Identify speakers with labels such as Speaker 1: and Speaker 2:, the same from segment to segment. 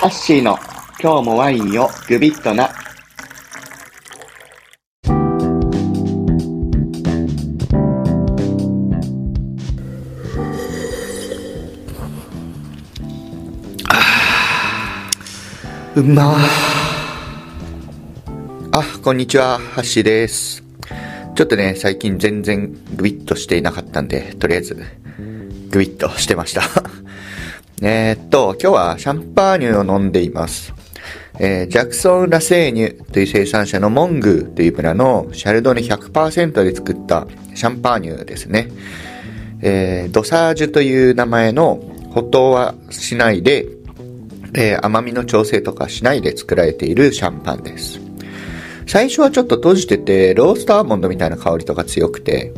Speaker 1: ハッシーの今日もワインをグビッとな。
Speaker 2: うまあ、こんにちは、ハッシーです。ちょっとね、最近全然グビッとしていなかったんで、とりあえず、グビッとしてました。えーっと、今日はシャンパーニュを飲んでいます。えージャクソン・ラセーニュという生産者のモングーという村のシャルドネ100%で作ったシャンパーニュですね。えードサージュという名前の補糖はしないで、えー甘みの調整とかしないで作られているシャンパンです。最初はちょっと閉じてて、ローストアーモンドみたいな香りとか強くて、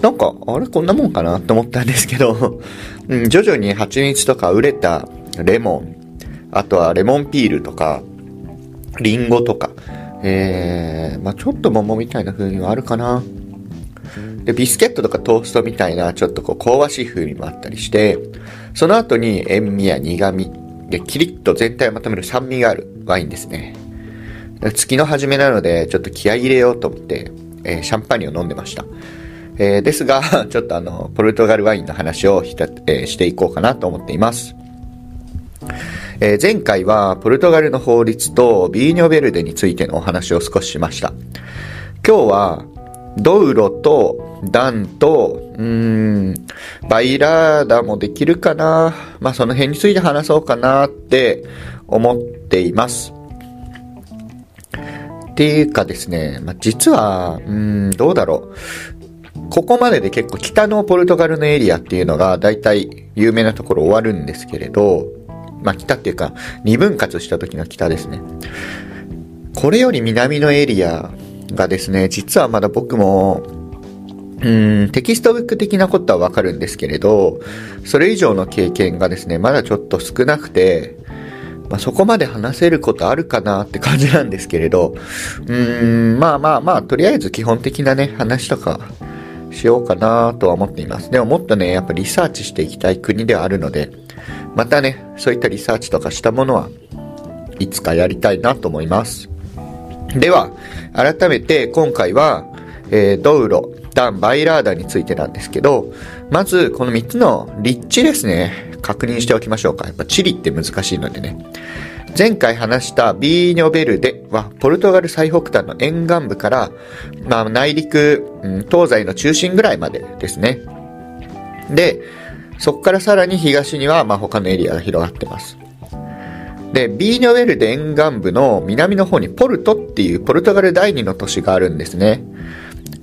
Speaker 2: なんか、あれこんなもんかなって思ったんですけど、うん、徐々に蜂蜜とかウレタ、レモン、あとはレモンピールとか、リンゴとか、えー、まあちょっと桃みたいな風味はあるかな。で、ビスケットとかトーストみたいな、ちょっとこう、香ばしい風味もあったりして、その後に塩味や苦味、で、キリッと全体をまとめる酸味があるワインですね。月の初めなので、ちょっと気合い入れようと思って、えーシャンパーニュを飲んでました。えーですが、ちょっとあの、ポルトガルワインの話をひた、えーしていこうかなと思っています。えー前回はポルトガルの法律とビーニョベルデについてのお話を少ししました。今日はドウロとダンと、うん、バイラーダもできるかなまあその辺について話そうかなって思っています。っていうかですね、まあ、実は、うん、どうだろう。ここまでで結構北のポルトガルのエリアっていうのが大体有名なところ終わるんですけれど、まあ北っていうか二分割した時の北ですね。これより南のエリアがですね、実はまだ僕も、うん、テキストブック的なことはわかるんですけれど、それ以上の経験がですね、まだちょっと少なくて、まあ、そこまで話せることあるかなって感じなんですけれど、うん、まあまあまあ、とりあえず基本的なね、話とかしようかなとは思っています。でももっとね、やっぱリサーチしていきたい国ではあるので、またね、そういったリサーチとかしたものはいつかやりたいなと思います。では、改めて今回は、えードウロ、ダン、バイラーダについてなんですけど、まずこの3つの立地ですね、確認しておきましょうか。やっぱチリって難しいのでね。前回話したビーニョベルデは、ポルトガル最北端の沿岸部から、まあ内陸、東西の中心ぐらいまでですね。で、そこからさらに東には、まあ他のエリアが広がってます。で、ビーニョベルデ沿岸部の南の方にポルトっていうポルトガル第二の都市があるんですね。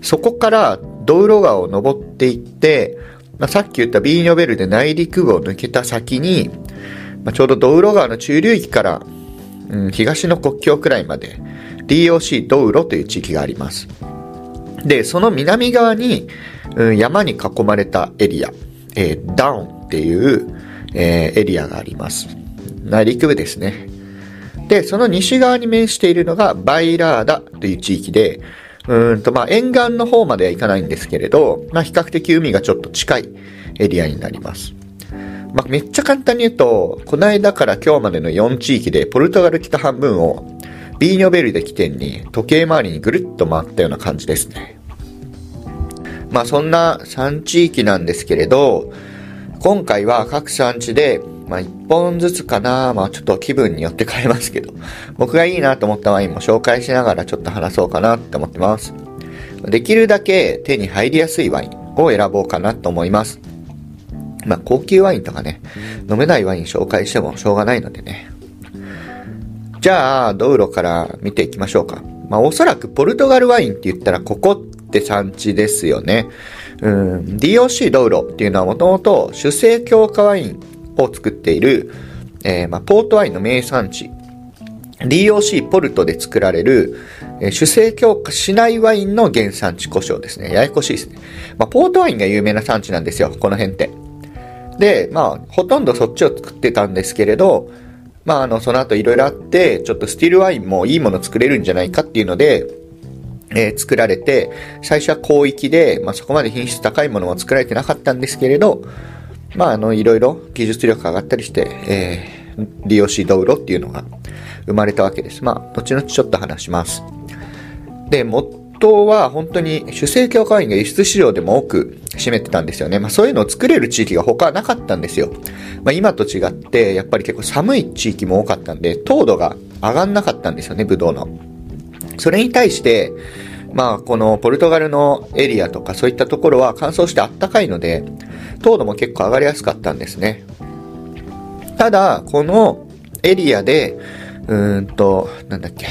Speaker 2: そこからドウロ川を登っていって、まあ、さっき言ったビーニョベルデ内陸部を抜けた先に、まあ、ちょうどドウロ川の中流域から、うん、東の国境くらいまで DOC ドウロという地域があります。で、その南側に、うん山に囲まれたエリア、えーダウンっていう、えーエリアがあります。内陸部ですね。で、その西側に面しているのがバイラーダという地域で、うんと、まあ、沿岸の方までは行かないんですけれど、まあ、比較的海がちょっと近いエリアになります。まあ、めっちゃ簡単に言うと、この間から今日までの4地域で、ポルトガル北半分を、ビーニョベルデ起点に、時計回りにぐるっと回ったような感じですね。まあ、そんな3地域なんですけれど、今回は各産地で、まあ、1本ずつかな、まあ、ちょっと気分によって変えますけど、僕がいいなと思ったワインも紹介しながらちょっと話そうかなって思ってます。できるだけ手に入りやすいワインを選ぼうかなと思います。まあ、高級ワインとかね、飲めないワイン紹介してもしょうがないのでね。じゃあ、ドウロから見ていきましょうか。まあ、おそらくポルトガルワインって言ったらここって産地ですよね。うん、DOC ドウロっていうのはもともと主成強化ワインを作っている、えーまあ、ポートワインの名産地。DOC ポルトで作られる、えー主成強化しないワインの原産地故障ですね。ややこしいですね。まあ、ポートワインが有名な産地なんですよ、この辺って。で、まあ、ほとんどそっちを作ってたんですけれど、まあ、あの、その後いろいろあって、ちょっとスティールワインもいいもの作れるんじゃないかっていうので、えー作られて、最初は広域で、まあ、そこまで品質高いものは作られてなかったんですけれど、まあ、あの、いろいろ技術力上がったりして、えー DOC 道路っていうのが生まれたわけです。まあ、後々ちょっと話します。で、元は本当に主成教会員が輸出市場でも多く占めてたんですよね。まあそういうのを作れる地域が他なかったんですよ。まあ今と違って、やっぱり結構寒い地域も多かったんで、糖度が上がんなかったんですよね、ブドウの。それに対して、まあこのポルトガルのエリアとかそういったところは乾燥してあったかいので、糖度も結構上がりやすかったんですね。ただ、このエリアで、うーんと、なんだっけ、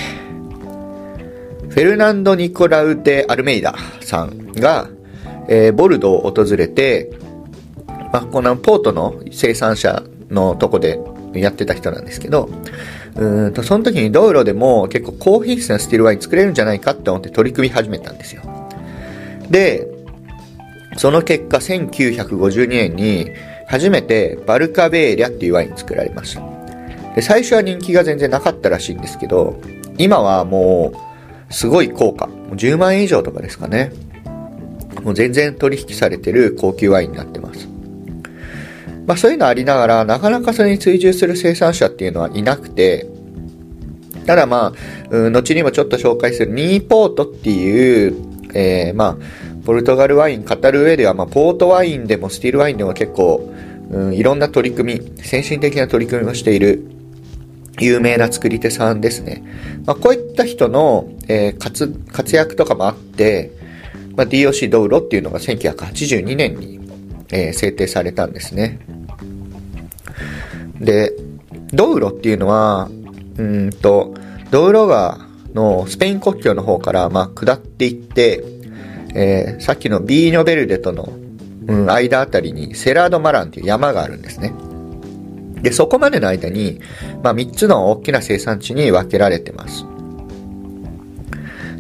Speaker 2: フェルナンド・ニコラウ・デ・アルメイダさんが、えー、ボルドを訪れて、まあ、このポートの生産者のとこでやってた人なんですけど、うんと、その時に道路でも結構高品質なスティールワイン作れるんじゃないかって思って取り組み始めたんですよ。で、その結果1952年に初めてバルカベーリャっていうワイン作られました。で、最初は人気が全然なかったらしいんですけど、今はもうすごい高価。10万円以上とかですかね。もう全然取引されてる高級ワインになってます。まあそういうのありながら、なかなかそれに追従する生産者っていうのはいなくて、ただまあ、後にもちょっと紹介するニーポートっていう、えー、まあ、ポルトガルワイン語る上では、まあ、ポートワインでもスティールワインでも結構、うん、いろんな取り組み、先進的な取り組みをしている有名な作り手さんですね。まあ、こういった人の、えー、活活躍とかもあって、まあ、DOC ドウロっていうのが1982年に、えー、制定されたんですね。で、ドウロっていうのは、うんと、ドウロ川のスペイン国境の方から、まあ、下っていって、えー、さっきのビーノベルデとの、うん、間あたりにセラードマランっていう山があるんですね。で、そこまでの間に、まあ、3つの大きな生産地に分けられてます。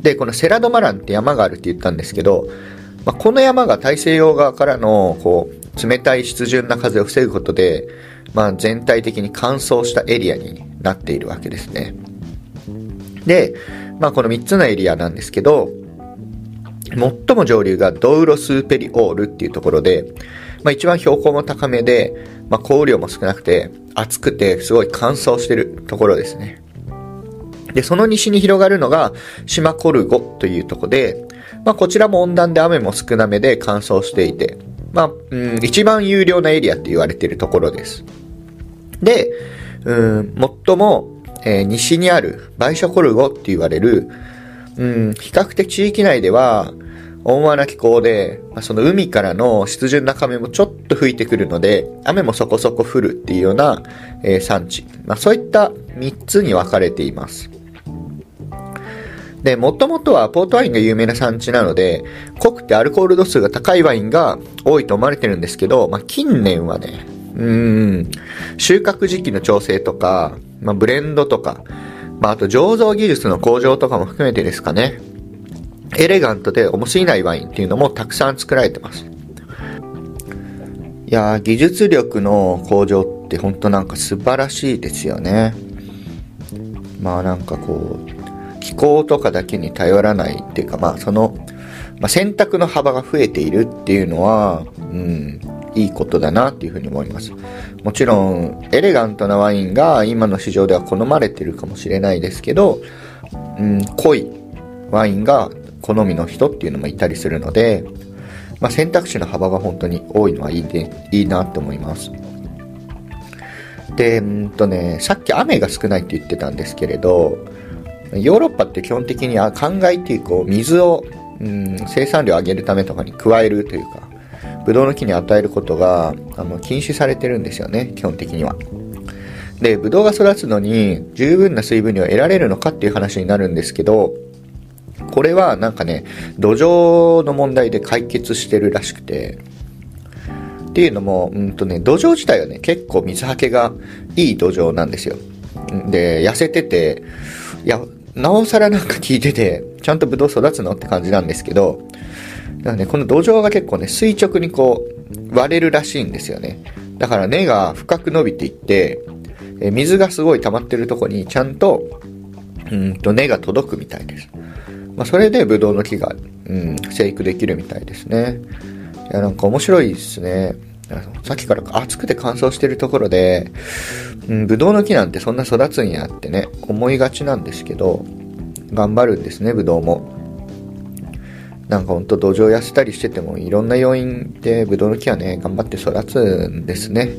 Speaker 2: で、このセラドマランって山があるって言ったんですけど、まあ、この山が大西洋側からの、こう、冷たい湿潤な風を防ぐことで、まあ、全体的に乾燥したエリアになっているわけですね。で、まあ、この3つのエリアなんですけど、最も上流がドウロスーペリオールっていうところで、まあ、一番標高も高めで、まあ、降雨量も少なくて、暑くて、すごい乾燥してるところですね。で、その西に広がるのが、島コルゴというとこで、まあ、こちらも温暖で雨も少なめで乾燥していて、まあ、うん、一番有料なエリアって言われてるところです。で、うん、最も、えー、西にあるバイシャコルゴって言われる、うん、比較的地域内では、温和な気候で、まあ、その海からの湿潤な風もちょっと吹いてくるので、雨もそこそこ降るっていうような、えー、産地。まあ、そういった3つに分かれています。で、もともとはポートワインが有名な産地なので、濃くてアルコール度数が高いワインが多いと思われてるんですけど、まあ、近年はね、うん、収穫時期の調整とか、まあ、ブレンドとか、まあ、あと醸造技術の向上とかも含めてですかね、エレガントで重すぎないワインっていうのもたくさん作られてます。いや技術力の向上って本当なんか素晴らしいですよね。まあなんかこう、気候とかだけに頼らないっていうかまあその、まあ、選択の幅が増えているっていうのは、うん、いいことだなっていうふうに思います。もちろん、エレガントなワインが今の市場では好まれてるかもしれないですけど、うん、濃いワインが好みの人っていうのもいたりするので、まあ、選択肢の幅が本当に多いのはいいでいいなって思います。で、うんとね、さっき雨が少ないって言ってたんですけれど、ヨーロッパって基本的には灌漑っていうこう水を、うん、生産量を上げるためとかに加えるというか、ブドウの木に与えることがあの禁止されてるんですよね、基本的には。で、ブドウが育つのに十分な水分量を得られるのかっていう話になるんですけど、これはなんかね、土壌の問題で解決してるらしくて、っていうのも、うんとね、土壌自体はね、結構水はけがいい土壌なんですよ。で、痩せてて、いや、なおさらなんか聞いてて、ちゃんとブドウ育つのって感じなんですけど、だからね、この土壌が結構ね、垂直にこう、割れるらしいんですよね。だから根が深く伸びていって、え水がすごい溜まってるとこにちゃんと、うんと根が届くみたいです。まあ、それでブドウの木が、うん、生育できるみたいですね。いや、なんか面白いですね。さっきから暑くて乾燥してるところで、うん、ブドウの木なんてそんな育つんやってね、思いがちなんですけど、頑張るんですね、ブドウも。なんかほんと土壌痩せたりしててもいろんな要因でブドウの木はね、頑張って育つんですね。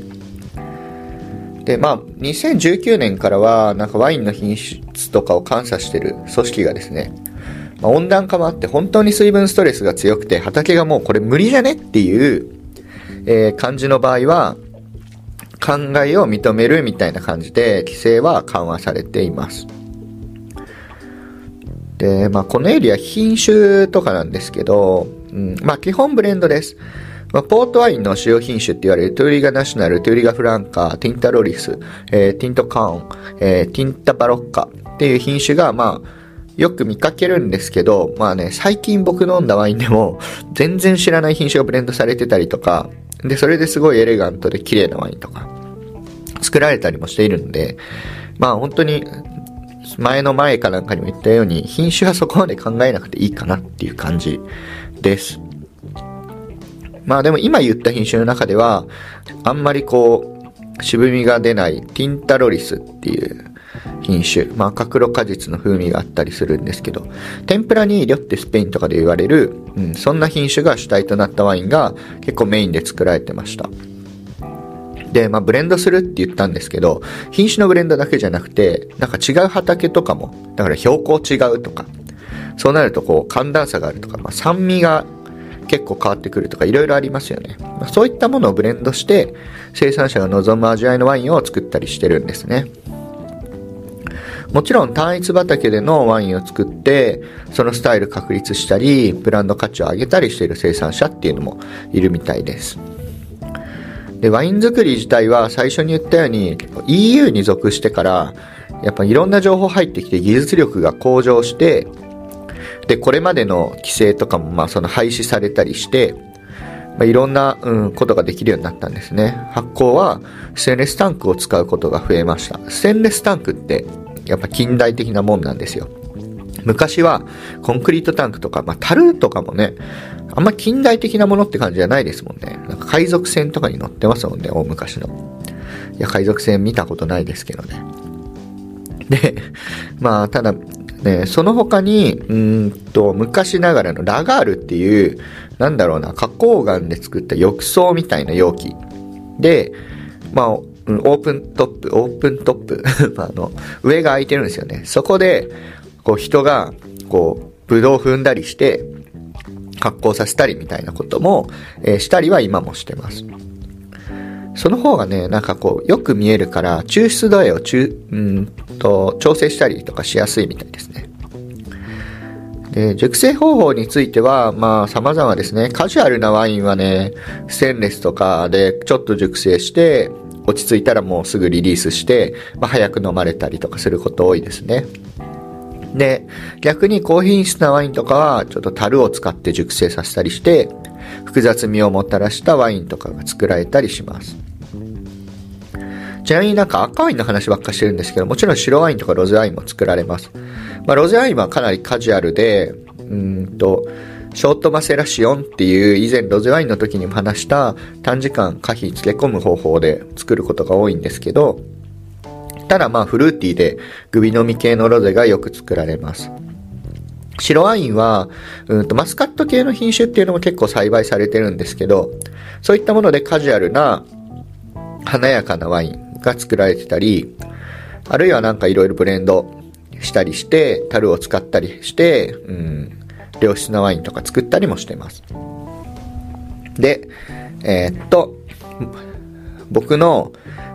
Speaker 2: で、まあ、2019年からは、なんかワインの品質とかを監査してる組織がですね、まあ、温暖化もあって本当に水分ストレスが強くて畑がもうこれ無理じゃねっていう、えー、感じの場合は、灌漑を認めるみたいな感じで規制は緩和されています。で、まあ、このエリア品種とかなんですけど、うん、まあ、基本ブレンドです。まあ、ポートワインの主要品種って言われるトゥーリガナショナル、トゥーリガフランカー、ティンタロリス、えー、ティントカーン、えー、ティンタバロッカっていう品種が、まあ、よく見かけるんですけど、まあね、最近僕飲んだワインでも、全然知らない品種がブレンドされてたりとか、で、それですごいエレガントで綺麗なワインとか、作られたりもしているんで、まあ本当に、前の前かなんかにも言ったように、品種はそこまで考えなくていいかなっていう感じです。まあでも今言った品種の中では、あんまりこう、渋みが出ないティンタロリスっていう品種、まあ赤黒果実の風味があったりするんですけど、天ぷらにリョってスペインとかで言われる、うん、そんな品種が主体となったワインが結構メインで作られてました。で、まあ、ブレンドするって言ったんですけど、品種のブレンドだけじゃなくて、なんか違う畑とかも、だから標高違うとか、そうなるとこう寒暖差があるとか、まあ、酸味が結構変わってくるとかいろいろありますよね。まあ、そういったものをブレンドして生産者が望む味わいのワインを作ったりしてるんですね。もちろん単一畑でのワインを作って、そのスタイル確立したり、ブランド価値を上げたりしている生産者っていうのもいるみたいです。で、ワイン作り自体は最初に言ったように EU に属してから、やっぱいろんな情報入ってきて技術力が向上して、で、これまでの規制とかもまあその廃止されたりして、まあ、いろんな、うん、ことができるようになったんですね。発酵はステンレスタンクを使うことが増えました。ステンレスタンクってやっぱ近代的なもんなんですよ。昔はコンクリートタンクとか、まあ、樽とかもね、あんま近代的なものって感じじゃないですもんね。なんか海賊船とかに乗ってますもんね、大昔の。いや、海賊船見たことないですけどね。で、まあ、ただ、ね、その他に、うんと、昔ながらのラガールっていう、なんだろうな、花崗岩で作った浴槽みたいな容器で、まあ、うん、オープントップ、オープントップあの、上が空いてるんですよね。そこで、こう人が、こう、ブドウ踏んだりして、発酵させたりみたいなことも、えー、したりは今もしてます。その方がね、なんかこう、よく見えるから、抽出度合いを中、うんと、調整したりとかしやすいみたいですね。で、熟成方法については、まあ、様々ですね。カジュアルなワインはね、ステンレスとかでちょっと熟成して、落ち着いたらもうすぐリリースして、まあ、早く飲まれたりとかすること多いですね。で、逆に高品質なワインとかは、ちょっと樽を使って熟成させたりして、複雑味をもたらしたワインとかが作られたりします。ちなみになんか赤ワインの話ばっかしてるんですけど、もちろん白ワインとかロゼワインも作られます。まあ、ロゼワインはかなりカジュアルで、うんと、ショートマセラシオンっていう以前ロゼワインの時にも話した短時間可否漬け込む方法で作ることが多いんですけど、ただまあフルーティーでグビ飲み系のロゼがよく作られます。白ワインは、うんとマスカット系の品種っていうのも結構栽培されてるんですけど、そういったものでカジュアルな華やかなワインが作られてたり、あるいはなんかいろいろブレンドしたりして、樽を使ったりして、うん、良質なワインとか作ったりもしてます。で、えー、っと、僕の、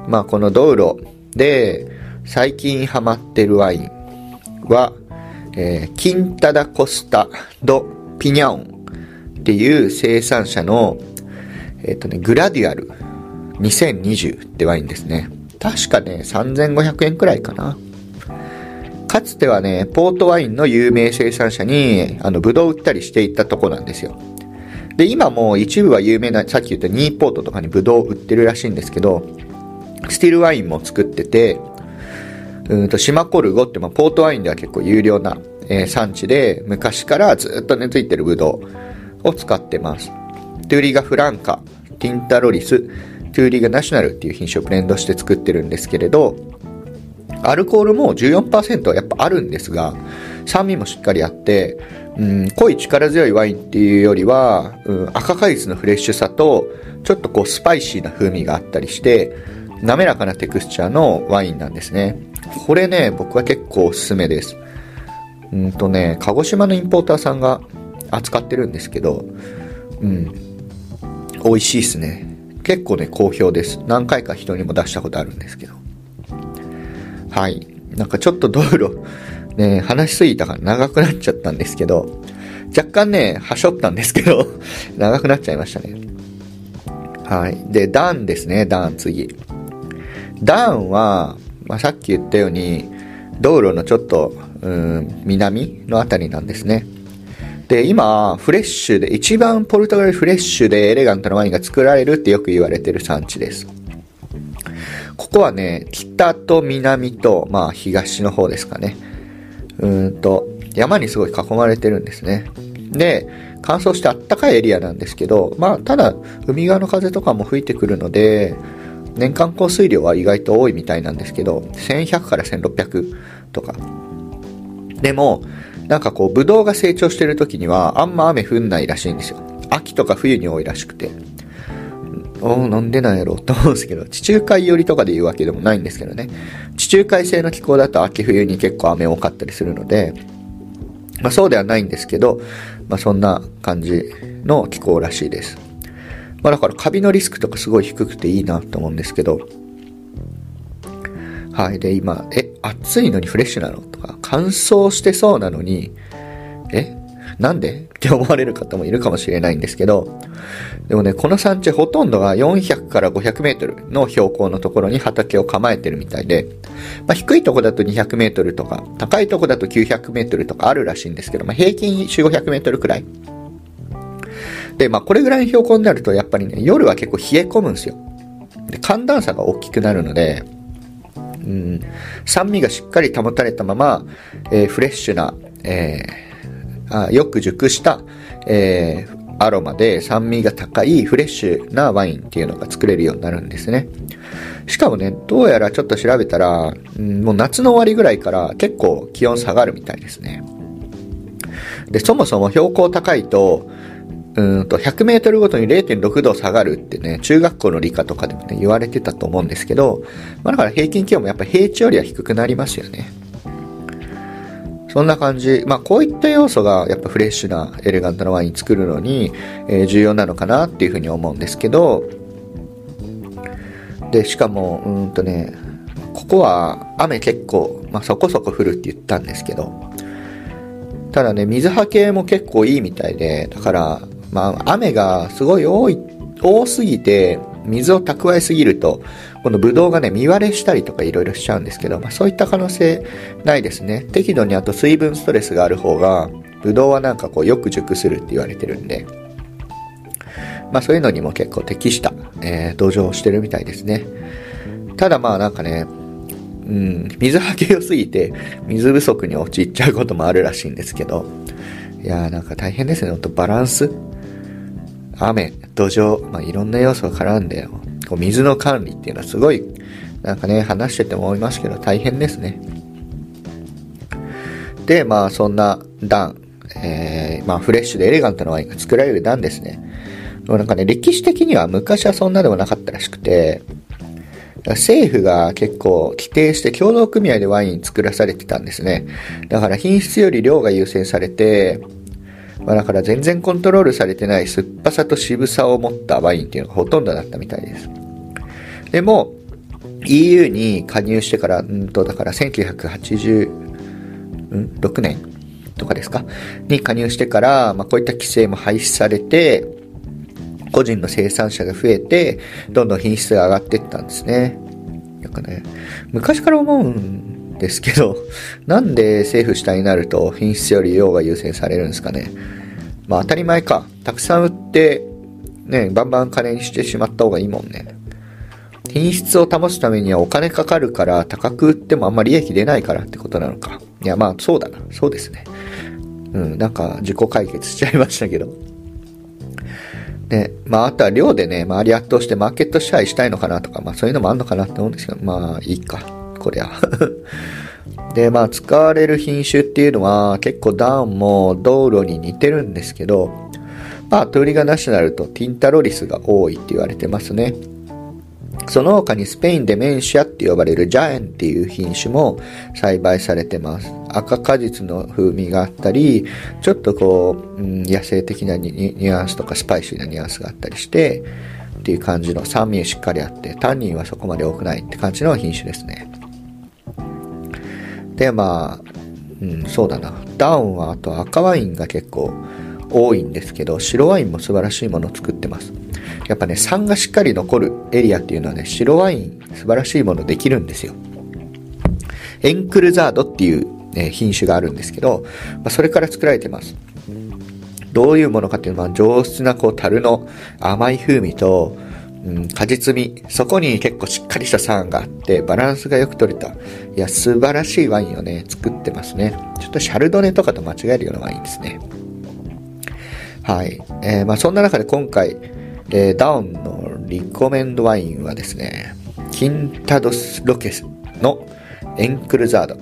Speaker 2: まあ、このドウロで最近ハマってるワインは、えー、キンタダコスタドピニャオンっていう生産者の、えー、っとね、グラディアル2020ってワインですね。確かね、3500円くらいかな。かつてはね、ポートワインの有名生産者に、あの、ブドウ売ったりしていたとこなんですよ。で、今も一部は有名な、さっき言ったニーポートとかにブドウ売ってるらしいんですけど、スティルワインも作ってて、うんと、シマコルゴって、まあ、ポートワインでは結構有料な、えー、産地で、昔からずっと根付いてるブドウを使ってます。トゥーリガフランカティンタロリス、トゥーリガナショナルっていう品種をブレンドして作ってるんですけれど、アルコールも14%はやっぱあるんですが、酸味もしっかりあって、うん、濃い力強いワインっていうよりは、うん、赤果実のフレッシュさと、ちょっとこうスパイシーな風味があったりして、滑らかなテクスチャーのワインなんですね。これね、僕は結構おすすめです。うんとね、鹿児島のインポーターさんが扱ってるんですけど、うん、美味しいっすね。結構ね、好評です。何回か人にも出したことあるんですけど。はい。なんかちょっと道路、ね、話しすぎたから長くなっちゃったんですけど、若干ね、はしょったんですけど、長くなっちゃいましたね。はい。で、ダンですね、ダン次。ダンは、まあ、さっき言ったように、道路のちょっと、うん、南のあたりなんですね。で、今、フレッシュで、一番ポルトガルフレッシュでエレガントなワインが作られるってよく言われてる産地です。ここはね、北と南と、まあ東の方ですかね。うんと、山にすごい囲まれてるんですね。で、乾燥してあったかいエリアなんですけど、まあただ、海側の風とかも吹いてくるので、年間降水量は意外と多いみたいなんですけど、1100から1600とか。でも、なんかこう、ブドウが成長してる時には、あんま雨降んないらしいんですよ。秋とか冬に多いらしくて。おなんでなんやろう と思うんですけど、地中海寄りとかで言うわけでもないんですけどね。地中海性の気候だと秋冬に結構雨多かったりするので、まあそうではないんですけど、まあそんな感じの気候らしいです。まあだからカビのリスクとかすごい低くていいなと思うんですけど、はい。で、今、え、暑いのにフレッシュなの？とか、乾燥してそうなのに、え？なんで？って思われる方もいるかもしれないんですけど、でもね、この産地ほとんどが400から500メートルの標高のところに畑を構えてるみたいで、まあ、低いとこだと200メートルとか、高いとこだと900メートルとかあるらしいんですけど、まあ、平均4、500メートルくらい。で、まあ、これぐらいの標高になると、やっぱりね、夜は結構冷え込むんですよ。で、寒暖差が大きくなるので、うん、酸味がしっかり保たれたまま、えー、フレッシュな、えー、あよく熟した、えー、アロマで酸味が高いフレッシュなワインっていうのが作れるようになるんですね。しかもね、どうやらちょっと調べたら、うん、もう夏の終わりぐらいから結構気温下がるみたいですね。で、そもそも標高高いと、うんと、100メートルごとに0.6度下がるってね、中学校の理科とかでもね、言われてたと思うんですけど、まあだから平均気温もやっぱ平地よりは低くなりますよね。そんな感じ。まあこういった要素がやっぱフレッシュなエレガントなワイン作るのに、え、重要なのかなっていうふうに思うんですけど、で、しかも、うんとね、ここは雨結構、まあそこそこ降るって言ったんですけど、ただね、水はけも結構いいみたいで、だから、まあ、雨がすごい多い、多すぎて、水を蓄えすぎると、このブドウがね、見割れしたりとかいろいろしちゃうんですけど、まあそういった可能性ないですね。適度にあと水分ストレスがある方が、ブドウはなんかこうよく熟するって言われてるんで、まあそういうのにも結構適した、えー、土壌をしてるみたいですね。ただまあなんかね、うん、水はけ良すぎて、水不足に陥っちゃうこともあるらしいんですけど、いやーなんか大変ですね、ほんとバランス雨、土壌、まあ、いろんな要素が絡んで、こう水の管理っていうのはすごい、なんかね、話してても思いますけど、大変ですね。で、まあ、そんな段、えー、まあ、フレッシュでエレガントなワインが作られる段ですね。なんかね、歴史的には昔はそんなでもなかったらしくて、政府が結構規定して協同組合でワイン作らされてたんですね。だから品質より量が優先されて、まあ、だから全然コントロールされてない酸っぱさと渋さを持ったワインっていうのがほとんどだったみたいです。でも、EU に加入してから、うんと、だから1986年とかですか？に加入してから、まあ、こういった規制も廃止されて、個人の生産者が増えて、どんどん品質が上がっていったんですね。なんかね、昔から思うんですけど、なんで政府主体になると品質より量が優先されるんですかね？まあ当たり前か。たくさん売って、ね、バンバン金にしてしまった方がいいもんね。品質を保つためにはお金かかるから高く売ってもあんまり利益出ないからってことなのか。いやまあそうだな。そうですね。うん、なんか自己解決しちゃいましたけど。で、まあ、あとは量でね、周り圧倒してマーケット支配したいのかなとか、まあ、そういうのもあんのかなって思うんですけど、まあ、いいか、こりゃ。で、まあ、使われる品種っていうのは、結構ダウンも道路に似てるんですけど、まあ、トゥーリガナショナルとティンタロリスが多いって言われてますね。その他にスペインでメンシアって呼ばれるジャエンっていう品種も栽培されてます。赤果実の風味があったり、ちょっとこう、うん、野生的なニュアンスとかスパイシーなニュアンスがあったりして、っていう感じの酸味しっかりあって、タンニンはそこまで多くないって感じの品種ですね。で、まあ、うん、そうだな。ダウンはあと赤ワインが結構多いんですけど、白ワインも素晴らしいものを作ってます。やっぱね、酸がしっかり残るエリアっていうのはね、白ワイン素晴らしいものできるんですよ。エンクルザードっていう、ね、品種があるんですけど、まあ、それから作られてます。どういうものかっていうのは、上質なこう樽の甘い風味と、うん、果実味。そこに結構しっかりした酸があって、バランスがよく取れた。いや、素晴らしいワインをね、作ってますね。ちょっとシャルドネとかと間違えるようなワインですね。はい。えー、まあそんな中で今回、え、ダウンのリコメンドワインはですね、キンタドスロケスのエンクルザード。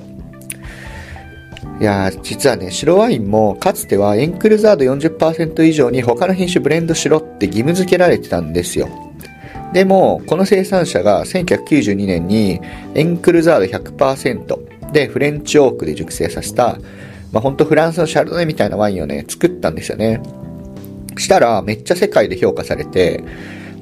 Speaker 2: いや実はね、白ワインもかつてはエンクルザード40%以上に他の品種ブレンドしろって義務付けられてたんですよ。でも、この生産者が1992年にエンクルザード100%でフレンチオークで熟成させた、まあ、ほんとフランスのシャルドネみたいなワインをね、作ったんですよね。したらめっちゃ世界で評価されて、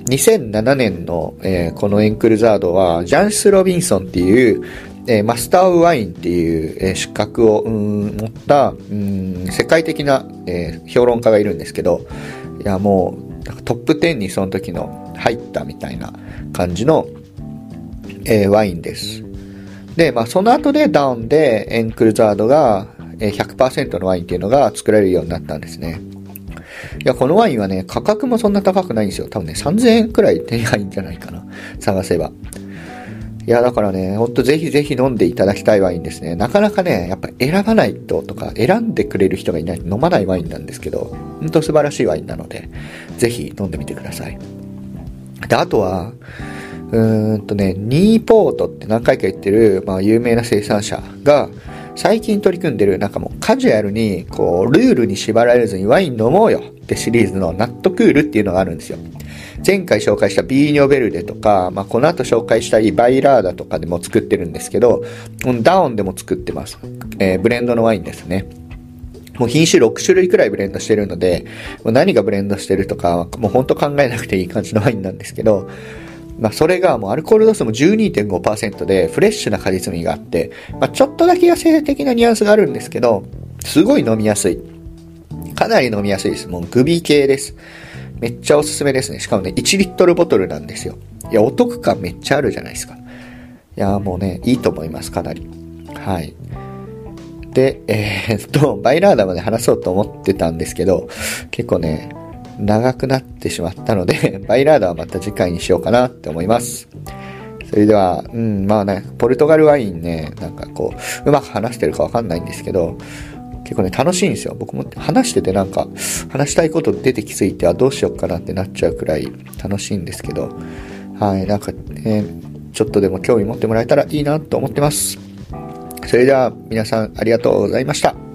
Speaker 2: 2007年の、えー、このエンクルザードは、ジャンス・ロビンソンっていう、えー、マスター・オブ・ワインっていう、えー、資格を持った、うん世界的な、えー、評論家がいるんですけど、いやもうトップ10にその時の入ったみたいな感じの、えー、ワインです。で、まあその後でダウンでエンクルザードが100%のワインっていうのが作られるようになったんですね。いや、このワインはね、価格もそんな高くないんですよ。多分ね、3000円くらい手に入るんじゃないかな。探せば。いや、だからね、ほんとぜひぜひ飲んでいただきたいワインですね。なかなかね、やっぱ選ばないととか、選んでくれる人がいないと飲まないワインなんですけど、ほんと素晴らしいワインなので、ぜひ飲んでみてください。で、あとは、うーんとね、ニーポートって何回か言ってる、まあ、有名な生産者が、最近取り組んでる、なんかもうカジュアルに、こう、ルールに縛られずにワイン飲もうよってシリーズのナットクールっていうのがあるんですよ。前回紹介したビーニョベルデとか、まあ、この後紹介したいバイラーダとかでも作ってるんですけど、ダウンでも作ってます。えー、ブレンドのワインですね。もう品種6種類くらいブレンドしてるので、もう何がブレンドしてるとか、もうほんと考えなくていい感じのワインなんですけど、まあ、それがもうアルコール度数も12.5%でフレッシュな果実味があって、まあ、ちょっとだけ野生的なニュアンスがあるんですけど、すごい飲みやすい。かなり飲みやすいです。もうグビ系です。めっちゃおすすめですね。しかもね、1リットルボトルなんですよ。いや、お得感めっちゃあるじゃないですか。いや、もうね、いいと思います、かなり。はい。で、えー、っと、バイラーダまで話そうと思ってたんですけど、結構ね、長くなってしまったので、バイラードはまた次回にしようかなって思います。それでは、うん、まあね、ポルトガルワインね、なんかこう、うまく話してるかわかんないんですけど、結構ね、楽しいんですよ。僕も話しててなんか、話したいこと出てきすぎて、は、どうしようかなってなっちゃうくらい楽しいんですけど、はい、なんかね、ちょっとでも興味持ってもらえたらいいなと思ってます。それでは皆さんありがとうございました。